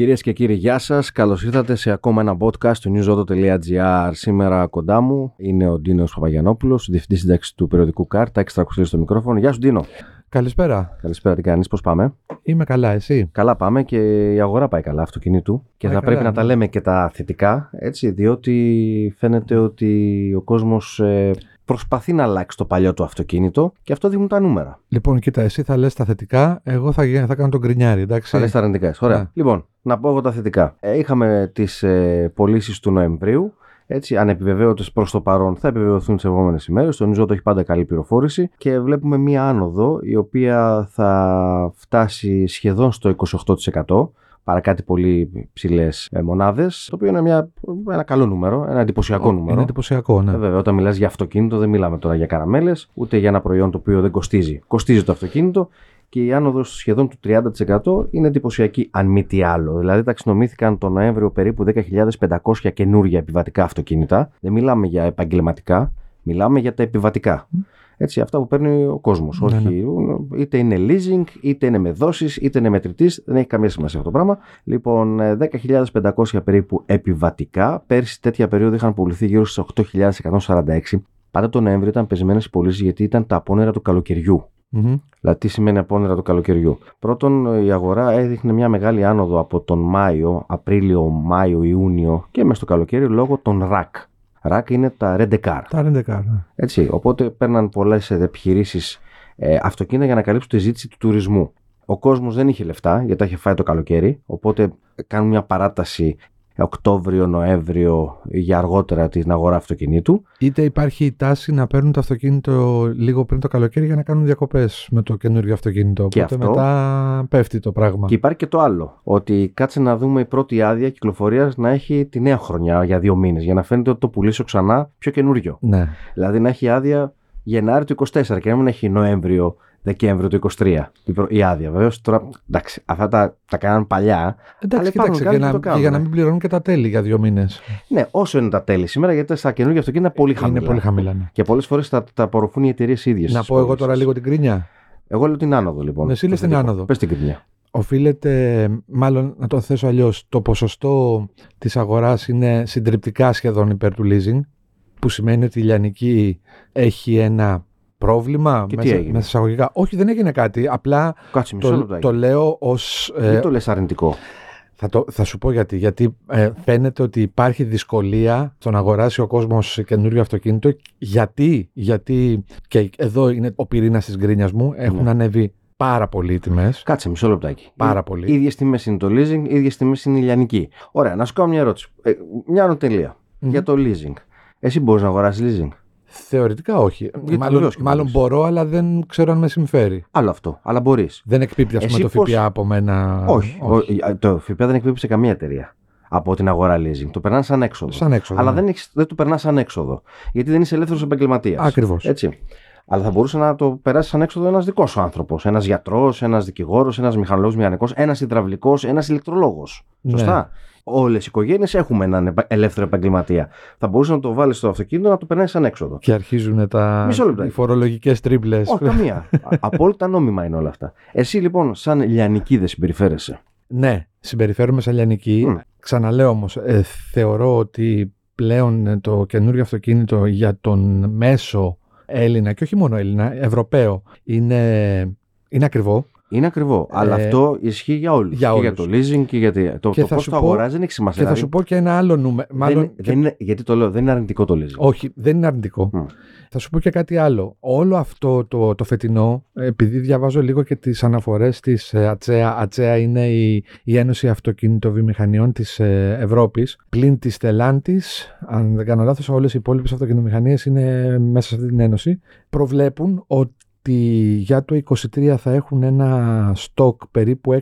Κυρίες και κύριοι, γεια σας. Καλώς ήρθατε σε ακόμα ένα podcast του newsoto.gr. Σήμερα κοντά μου είναι ο Ντίνος Παπαγιανόπουλος, διευθυντής σύνταξης του περιοδικού ΚΑΡ. Τα έξτρα στο μικρόφωνο. Γεια σου, Ντίνο. Καλησπέρα. Καλησπέρα, τι κάνεις, πώς πάμε; Είμαι καλά, εσύ; Καλά πάμε και η αγορά πάει καλά αυτοκινήτου. Και Πάει θα πρέπει καλά, να τα ναι. λέμε και τα θετικά, έτσι, διότι φαίνεται ότι ο κόσμος προσπαθεί να αλλάξει το παλιό του αυτοκίνητο και αυτό δείχνουν τα νούμερα. Λοιπόν, κοίτα, εσύ θα λες τα θετικά, εγώ θα, γε- θα κάνω τον γκρινιάρι, εντάξει. Θα λες τα αρνητικά. Ωραία. Ναι. Λοιπόν, να πω εγώ τα θετικά. Ε, είχαμε τις ε, πωλήσεις του Νοεμβρίου. Έτσι, ανεπιβεβαίωτες προς το παρόν θα επιβεβαιωθούν τις επόμενες ημέρες. Το Νιζότο έχει πάντα καλή πληροφόρηση και βλέπουμε μία άνοδο η οποία θα φτάσει σχεδόν στο 28% παρά κάτι πολύ ψηλές μονάδες. Το οποίο είναι μια, ένα καλό νούμερο, ένα εντυπωσιακό Ο- νούμερο. Είναι εντυπωσιακό, ναι. Ε, βέβαια, όταν μιλάς για αυτοκίνητο, δεν μιλάμε τώρα για καραμέλες, ούτε για ένα προϊόν το οποίο δεν κοστίζει. Κοστίζει το αυτοκίνητο και η άνοδος σχεδόν του 30% είναι εντυπωσιακή, αν μη τι άλλο. Δηλαδή, ταξινομήθηκαν τον Νοέμβριο περίπου 10.500 καινούργια επιβατικά αυτοκίνητα. Δεν μιλάμε για επαγγελματικά, μιλάμε για τα επιβατικά. Έτσι, αυτά που παίρνει ο κόσμος. Ναι, Όχι, είτε είναι leasing, είτε είναι με δόσεις, είτε είναι μετρητής. Δεν έχει καμία σημασία αυτό το πράγμα. Λοιπόν, ε, 10.500 περίπου επιβατικά. Πέρσι τέτοια περίοδο είχαν πουληθεί γύρω στις 8.146. Πάντα τον Νοέμβριο ήταν πεσμένε οι πωλήσεις γιατί ήταν τα απόνερα του καλοκαιριού. Μμμ. Δηλαδή, τι σημαίνει απόνερα του καλοκαιριού; Πρώτον, η αγορά έδειχνε μια μεγάλη άνοδο από τον Μάιο, Απρίλιο, Μάιο, Ιούνιο και μέσα στο καλοκαίρι λόγω των RAC. RAC είναι τα Red Car. Τα ρεντεκάρ. ναι. Έτσι, οπότε παίρναν πολλές επιχειρήσεις ε, αυτοκίνητα για να καλύψουν τη ζήτηση του τουρισμού. Ο κόσμος δεν είχε λεφτά γιατί τα είχε φάει το καλοκαίρι, οπότε κάνουν μια παράταση Οκτώβριο, Νοέμβριο για αργότερα την αγορά αυτοκινήτου. Είτε υπάρχει η τάση να παίρνουν το αυτοκίνητο λίγο πριν το καλοκαίρι για να κάνουν διακοπές με το καινούργιο αυτοκίνητο. Και Οπότε αυτό. μετά πέφτει το πράγμα. Και υπάρχει και το άλλο, ότι κάτσε να δούμε η πρώτη άδεια κυκλοφορίας να έχει τη νέα χρονιά για δύο μήνες, για να φαίνεται ότι το πουλήσω ξανά πιο καινούριο. Ναι. Δηλαδή να έχει άδεια Γενάρη του 24 και να μην έχει Νοέμβριο, Δεκέμβριο του 23 η προ- η άδεια. Βεβαίως τώρα, εντάξει, αυτά τα, τα κάναν παλιά. Εντάξει, Αλλά υπάρχουν κοίταξε, κάποιοι για που να, το κάνουν. και για να μην πληρώνουν και τα τέλη για δύο μήνες. Ναι, όσο είναι τα τέλη σήμερα, γιατί στα καινούργια αυτοκίνητα είναι πολύ χαμηλά. Είναι πολύ χαμηλά. Ναι. Και πολλές φορές τα, τα απορροφούν οι εταιρείες ίδιες. Να πω εγώ τώρα λίγο την κρίνια. Εγώ λέω την άνοδο λοιπόν. Εσύ λες την άνοδο. Πες την κρίνια. Οφείλεται, μάλλον να το θέσω αλλιώς, το ποσοστό της αγοράς είναι συντριπτικά σχεδόν υπέρ του leasing, που σημαίνει ότι η Λιανική έχει ένα πρόβλημα Και τι μέσα, έγινε; μέσα εισαγωγικά. Όχι, δεν έγινε κάτι. Απλά Κάτσε μισό το, λεπτάκι. το λέω ως... ε, Μην το λες αρνητικό. θα, το, θα σου πω γιατί. Γιατί ε, φαίνεται ότι υπάρχει δυσκολία στο να αγοράσει ο κόσμος καινούριο αυτοκίνητο. Γιατί, γιατί και εδώ είναι ο πυρήνας της γκρίνιας μου, έχουν Ναι. ανέβει πάρα πολύ οι τιμές. Κάτσε μισό λεπτάκι. Πάρα πολύ. ίδιες τιμές είναι το leasing, ίδιες τιμές είναι η λιανική. Ωραία, να σου κάνω μια ερώτηση. Ε, μια ανωτελεία Μμμ. για το leasing. Εσύ μπορείς να αγοράσεις leasing. Θεωρητικά όχι. Γιατί μάλλον βεβαίως και μάλλον μπορείς. μπορώ, αλλά δεν ξέρω αν με συμφέρει. Άλλο αυτό. Αλλά μπορείς. Δεν εκπίπτει, ας πούμε, Εσύ το πώς- ΦΠΑ από μένα. Όχι. Ο- Το ΦΠΑ δεν εκπίπτει σε καμία εταιρεία από την αγορά leasing. Το περνάνε σαν έξοδο. Σαν έξοδο. Αλλά ναι. δεν, έχεις, δεν το περνάς σαν έξοδο. Γιατί δεν είσαι ελεύθερος επαγγελματίας. Ακριβώς. Έτσι. Αλλά θα μπορούσε να το περάσεις σαν έξοδο ένας δικός σου άνθρωπος. Ένας γιατρός, ένας δικηγόρος, ένας μηχανολόγος μηχανικός, ένας υδραυλικός, ένας ηλεκτρολόγος. Ναι. Σωστά. Όλες οι οικογένειες έχουμε έναν επα- ελεύθερο επαγγελματία. Θα μπορούσε να το βάλεις στο αυτοκίνητο να το περνάει σαν έξοδο. Και αρχίζουν τα... Μισό λεπτάκι. οι φορολογικές τρίπλες. Όχι, καμία. Α- Απόλυτα νόμιμα είναι όλα αυτά. Εσύ λοιπόν, σαν λιανική δεν συμπεριφέρεσαι. ναι, συμπεριφέρομαι σαν λιανική. Μμ. Ξαναλέω όμως, θεωρώ ότι πλέον ε, το καινούριο αυτοκίνητο για τον μέσο Έλληνα και όχι μόνο Έλληνα, Ευρωπαίο είναι, είναι ακριβό. Είναι ακριβό. αλλά Ε, αυτό ισχύει για όλους. για και για όλους. το leasing και για τη- το, Και το θα πώς σου το πω- αγοράζει δεν έχει σημασία. Και θα Δηλαδή, σου πω και ένα άλλο νούμερο. Μάλλον δεν, και- δεν είναι, γιατί το λέω, δεν είναι αρνητικό το leasing. Όχι, δεν είναι αρνητικό. Μμ. Θα σου πω και κάτι άλλο. Όλο αυτό το, το φετινό, επειδή διαβάζω λίγο και τις αναφορές της ε, ΑΤΣΕΑ, ΑΤΣΕΑ είναι η, η Ένωση Αυτοκινητοβιομηχανιών της ε, Ευρώπης, πλην της Stellantis, αν δεν κάνω λάθος, όλες οι υπόλοιπες αυτοκινητομηχανίες είναι μέσα σε αυτή την ένωση, προβλέπουν ότι για το 23 θα έχουν ένα στόκ περίπου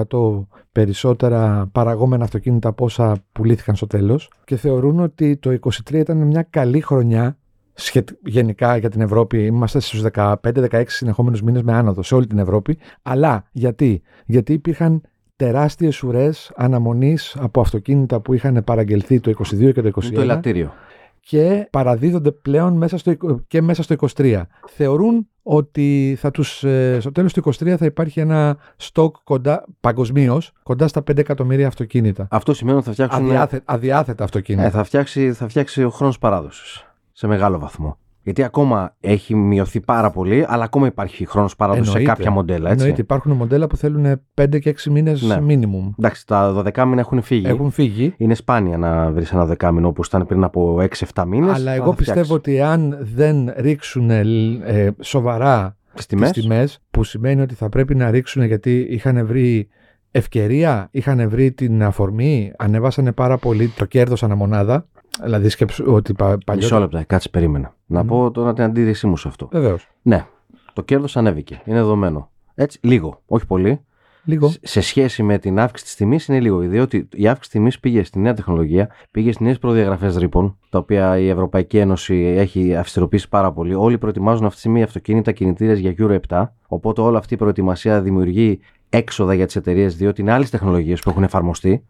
6% περισσότερα παραγόμενα αυτοκίνητα από όσα πουλήθηκαν στο τέλος και θεωρούν ότι το 23 ήταν μια καλή χρονιά σχετ- γενικά για την Ευρώπη. Είμαστε στους 15-16 συνεχόμενους μήνες με άνοδο σε όλη την Ευρώπη. Αλλά γιατί, γιατί υπήρχαν τεράστιες ουρές αναμονής από αυτοκίνητα που είχαν παραγγελθεί το 22 και το 21 Είναι το ελαττήριο. Και παραδίδονται πλέον μέσα στο, εικο- και μέσα στο 23. Θεωρούν ότι θα τους, ε, στο τέλος του 23 θα υπάρχει ένα στόκ κοντά, παγκοσμίως κοντά στα 5 εκατομμύρια αυτοκίνητα. Αυτό σημαίνει ότι θα φτιάξουν. Αδιάθε, αδιάθετα αυτοκίνητα. Ε, θα, φτιάξει, θα φτιάξει ο χρόνος παράδοσης. Σε μεγάλο βαθμό. Γιατί ακόμα έχει μειωθεί πάρα πολύ, αλλά ακόμα υπάρχει χρόνος παράδοση σε Εννοείται. κάποια μοντέλα. Έτσι. Εννοείται, υπάρχουν μοντέλα που θέλουν 5 και 6 μήνες Ναι. minimum. Εντάξει, τα 12 μήνα έχουν φύγει. Έχουν φύγει. Είναι σπάνια να βρεις ένα δεκάμινο όπως ήταν πριν από 6-7 μήνες. Αλλά εγώ πιστεύω ότι αν δεν ρίξουν ε, ε, σοβαρά Τις τιμές; τις τιμές, που σημαίνει ότι θα πρέπει να ρίξουν γιατί είχαν βρει ευκαιρία, είχαν βρει την αφορμή, ανέβασανε πάρα πολύ το κέρδος αναμονάδα. Δηλαδή σκέψου ότι πα, Μισό παλιότερα... λεπτό, κάτσε περίμενα. Να Μμ. πω τώρα την αντίρρησή μου σε αυτό. Βεβαίως. Ναι, το κέρδος ανέβηκε. Είναι δεδομένο. Έτσι, λίγο, όχι πολύ. Λίγο. Σ- Σε σχέση με την αύξηση της τιμής είναι λίγο. Διότι η αύξηση τιμής πήγε στη νέα τεχνολογία, πήγε στις νέες προδιαγραφές ρήπων, τα οποία η Ευρωπαϊκή Ένωση έχει αυστηροποιήσει πάρα πολύ. Όλοι προετοιμάζουν αυτή τη στιγμή αυτοκίνητα κινητήρες για Euro 7. Οπότε όλη αυτή η προετοιμασία δημιουργεί έξοδα για τις εταιρείες, διότι είναι άλλες τεχνολογίες που έχουν εφαρμοστεί.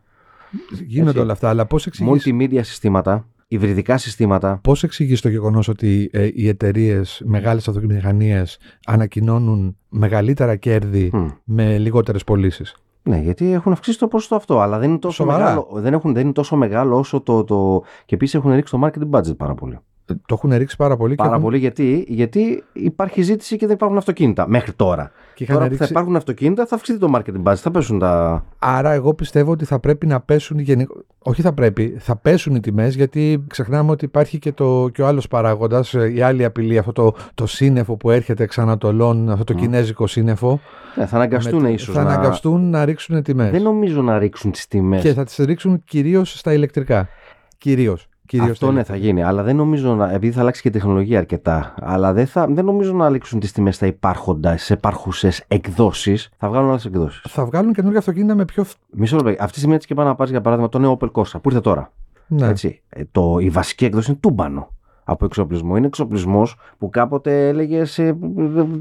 Γίνονται έτσι. όλα αυτά, αλλά πώς εξηγείς, Multimedia συστήματα, υβριδικά συστήματα. πώς εξηγείς το γεγονός ότι ε, οι εταιρείες, μεγάλες αυτοκινητομηχανίες ανακοινώνουν μεγαλύτερα κέρδη Μμ. με λιγότερες πωλήσεις; Ναι, γιατί έχουν αυξήσει το ποσοστό αυτό, αλλά δεν είναι τόσο Σοβαρά. μεγάλο. Δεν, έχουν, δεν είναι τόσο μεγάλο όσο το. το... Και επίσης έχουν ρίξει το marketing budget πάρα πολύ. Το έχουν ρίξει πάρα πολύ και Πάρα έχουν, πολύ γιατί, γιατί υπάρχει ζήτηση και δεν υπάρχουν αυτοκίνητα μέχρι τώρα. και είχαν Τώρα που ρίξει... θα υπάρχουν αυτοκίνητα θα αυξηθεί το marketing budget, θα πέσουν τα. Άρα εγώ πιστεύω ότι θα πρέπει να πέσουν γενικ... Όχι θα πρέπει, θα πέσουν οι τιμές γιατί ξεχνάμε ότι υπάρχει και, το, και ο άλλος παράγοντας, ε, η άλλη απειλή, αυτό το, το σύννεφο που έρχεται ξανατολών, αυτό το Μμ. κινέζικο σύννεφο. Ναι, θα αναγκαστούν με- ίσως Θα να. αναγκαστούν να ρίξουν τιμές. Δεν νομίζω να ρίξουν τις τιμές. Και θα τις ρίξουν κυρίως στα ηλεκτρικά. Κυρίως. Κυρίως Αυτό στα ναι, θα ηλεκτρικά. γίνει. Αλλά δεν νομίζω να. Επειδή θα αλλάξει και η τεχνολογία αρκετά. Αλλά δεν, θα, δεν νομίζω να ρίξουν τις τιμές στα υπάρχοντα, σε υπάρχουσες εκδόσεις. Θα βγάλουν άλλες εκδόσεις. Θα βγάλουν καινούργια αυτοκίνητα με πιο... φ- Μισό λεπτό. Αυτή τη στιγμή έτσι και πάνω να πάρει για παράδειγμα το νέο Opel Corsa που ήρθε τώρα. Ναι. Έτσι. Ε, το, η βασική έκδοση είναι τούμπανο από εξοπλισμό. Είναι εξοπλισμός που κάποτε έλεγε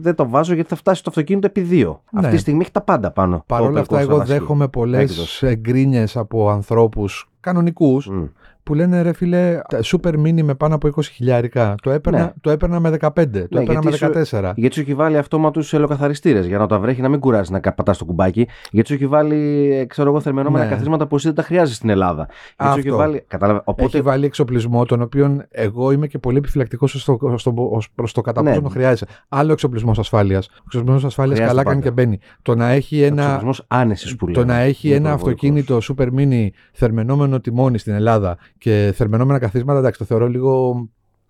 Δεν το βάζω γιατί θα φτάσει το αυτοκίνητο επί δύο. Ναι. Αυτή τη στιγμή έχει τα πάντα πάνω. Παρ' το όλα Opel αυτά, Corsa εγώ βασική. δέχομαι πολλές έκδοση. γκρίνιε από ανθρώπους κανονικούς Μμ. Που λένε ρε φίλε, τα super mini με πάνω από 20 χιλιάρικα. Το έπαιρνα, Ναι. το έπαιρνα με 15, το έπαιρνα γιατί με σου- 14. Γιατί σου έχει βάλει αυτόματου ελαιοκαθαριστήρε για να τα βρέχει να μην κουράζει να πατάς το κουμπάκι. Γιατί σου έχει βάλει, ε, ξέρω εγώ, θερμενόμενα Ναι. καθίσματα που εσύ δεν τα χρειάζεσαι στην Ελλάδα. Γιατί σου έχει Αυτό. βάλει. Κατάλαβε. Οπότε. Έχει βάλει εξοπλισμό, τον οποίο εγώ είμαι και πολύ επιφυλακτικός στο, στο, προς το κατά Ναι. πόσο τον χρειάζεσαι. Άλλο εξοπλισμός ασφάλειας. Ο εξοπλισμός ασφάλειας Χρειάζεται καλά κάνει πάντα. και μπαίνει. Το να έχει ένα, Εξοπλισμός άνεσης που το λέμε. να έχει Είναι ένα υπερβολικός. αυτοκίνητο super mini θερμενόμενο τιμόνι στην Ελλάδα και θερμενόμενα καθίσματα, εντάξει, το θεωρώ λίγο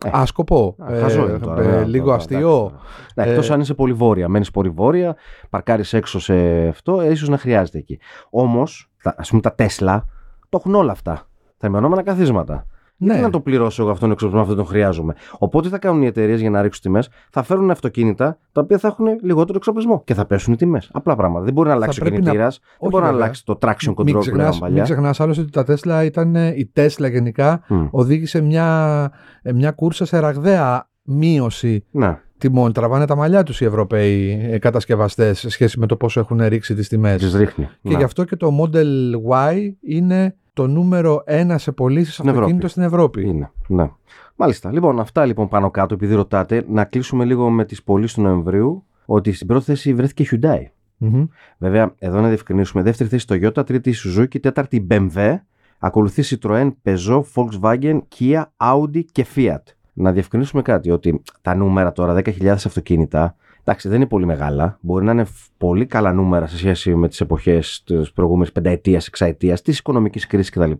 Ε, άσκοπο. Α, χαζό είναι τώρα, ε, βέβαια, λίγο τώρα, αστείο. Ναι, Ε, εκτός αν είσαι πολύ βόρεια. Μένεις πολύ βόρεια, παρκάρεις έξω σε αυτό, ίσως να χρειάζεται εκεί. Όμως, ας πούμε τα Τέσλα το έχουν όλα αυτά. Θερμενόμενα καθίσματα. Ναι. Τι να το πληρώσω εγώ αυτόν τον εξοπλισμό, αυτό τον χρειάζομαι; Οπότε τι θα κάνουν οι εταιρείες για να ρίξουν τιμές, θα φέρουν αυτοκίνητα τα οποία θα έχουν λιγότερο εξοπλισμό και θα πέσουν οι τιμές. Απλά πράγματα. Δεν μπορεί να αλλάξει ο πρέπει να- κινητήρας, δεν Όχι, μπορεί να βέβαια. αλλάξει το traction control Μην που ξεχνάς, λέγαμε μην παλιά. ξεχνάς άλλωστε ότι τα Τέσλα ήταν, ε, η Τέσλα γενικά Μμ. οδήγησε μια, ε, μια κούρσα σε ραγδαία μείωση Ναι. τιμών. Τραβάνε τα μαλλιά τους οι Ευρωπαίοι ε, κατασκευαστές σε σχέση με το πόσο έχουν ρίξει τις τιμές. Τις ρίχνει. Και Ναι. γι' αυτό και το Model Y είναι το νούμερο ένα σε πωλήσεις Στην αυτοκίνητο Ευρώπη. στην Ευρώπη. Είναι. Ναι. Μάλιστα. Λοιπόν, αυτά λοιπόν πάνω κάτω, επειδή ρωτάτε, να κλείσουμε λίγο με τις πωλήσεις του Νοεμβρίου, ότι στην πρώτη θέση βρέθηκε η Hyundai. Μμμ. Βέβαια, εδώ να διευκρινίσουμε. Δεύτερη θέση Toyota, τρίτη η Suzuki, τέταρτη η BMW. Ακολουθεί Citroën, Peugeot, Volkswagen, Kia, Audi και Fiat. Να διευκρινίσουμε κάτι, ότι τα νούμερα τώρα, 10.000 αυτοκίνητα, εντάξει, δεν είναι πολύ μεγάλα. Μπορεί να είναι φ- πολύ καλά νούμερα σε σχέση με τις εποχές της προηγούμενης πενταετίας, εξαετίας, της οικονομικής κρίσης κτλ.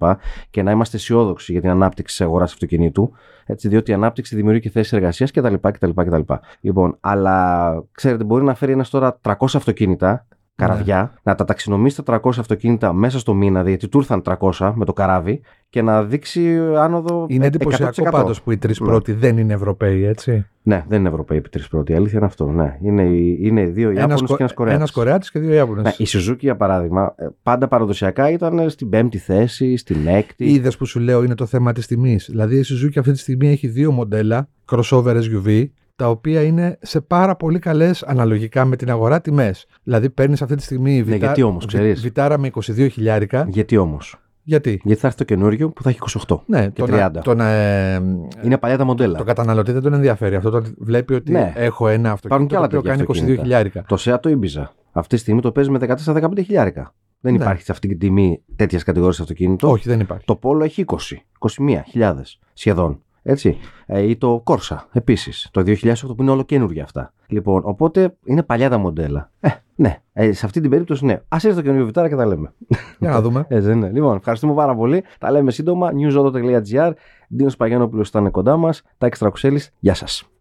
Και να είμαστε αισιόδοξοι για την ανάπτυξη της αγοράς αυτοκινήτου. Έτσι, διότι η ανάπτυξη δημιουργεί και θέσεις εργασίας κτλ, κτλ, κτλ. Λοιπόν, αλλά ξέρετε, μπορεί να φέρει ένας τώρα 300 αυτοκίνητα καραβιά, να τα ταξινομήσει τα 300 αυτοκίνητα μέσα στο μήνα, γιατί του ήρθαν 300 με το καράβι, και να δείξει άνοδο. Είναι ε, εντυπωσιακό 100%. πάντως που οι τρεις Ναι. πρώτοι δεν είναι Ευρωπαίοι, έτσι. Ναι, δεν είναι Ευρωπαίοι επί τρεις πρώτοι. Η αλήθεια είναι αυτό. Ναι. Είναι, οι- είναι οι δύο Ιάπωνες και ένας Κορεάτης. ένας Κορεάτης και δύο Ιάπωνες. Ναι, η Suzuki, για παράδειγμα, ε, πάντα παραδοσιακά ήταν στην πέμπτη θέση, στην έκτη. Είδες που σου λέω είναι το θέμα της τιμής. Δηλαδή η Suzuki αυτή τη στιγμή έχει δύο μοντέλα crossover SUV, τα οποία είναι σε πάρα πολύ καλές αναλογικά με την αγορά τιμές. Δηλαδή παίρνεις αυτή τη στιγμή Ναι, γιατί όμως, ξέρεις; βιτάρα με 22 χιλιάρικα, Γιατί όμως; Γιατί; Γιατί θα έρθει το καινούριο που θα έχει 28. Ναι, Και το να- 30. το να, ε, Είναι παλιά τα μοντέλα. το καταναλωτή δεν τον ενδιαφέρει. Αυτό το βλέπει ότι Ναι. έχω ένα αυτοκίνητο και άλλα το οποίο τέτοια κάνει 22 αυτοκίνητα. χιλιάρικα. Το Seat το Ibiza. Αυτή τη στιγμή το παίζει με 14-15 χιλιάρικα. Δεν Ναι. υπάρχει σε αυτή την τιμή τέτοιας κατηγορίας αυτοκίνητο. Όχι, δεν υπάρχει. Το Polo έχει 20, 21 χιλιάδες σχεδόν. Έτσι. Ε, ή το Corsa επίσης. Το 2008 που είναι όλο καινούργια αυτά. Λοιπόν, οπότε είναι παλιά τα μοντέλα. Ε, ναι. Ε, σε αυτή την περίπτωση ναι. Α έρθει το καινούριο Βιτάρα και τα λέμε. Για να δούμε. Έτσι δεν είναι. Λοιπόν, ευχαριστούμε πάρα πολύ. Τα λέμε σύντομα. newsauto.gr. Δίνο Παγιάνοπουλο ήταν κοντά μας. Τα έξτρα Γεια σας.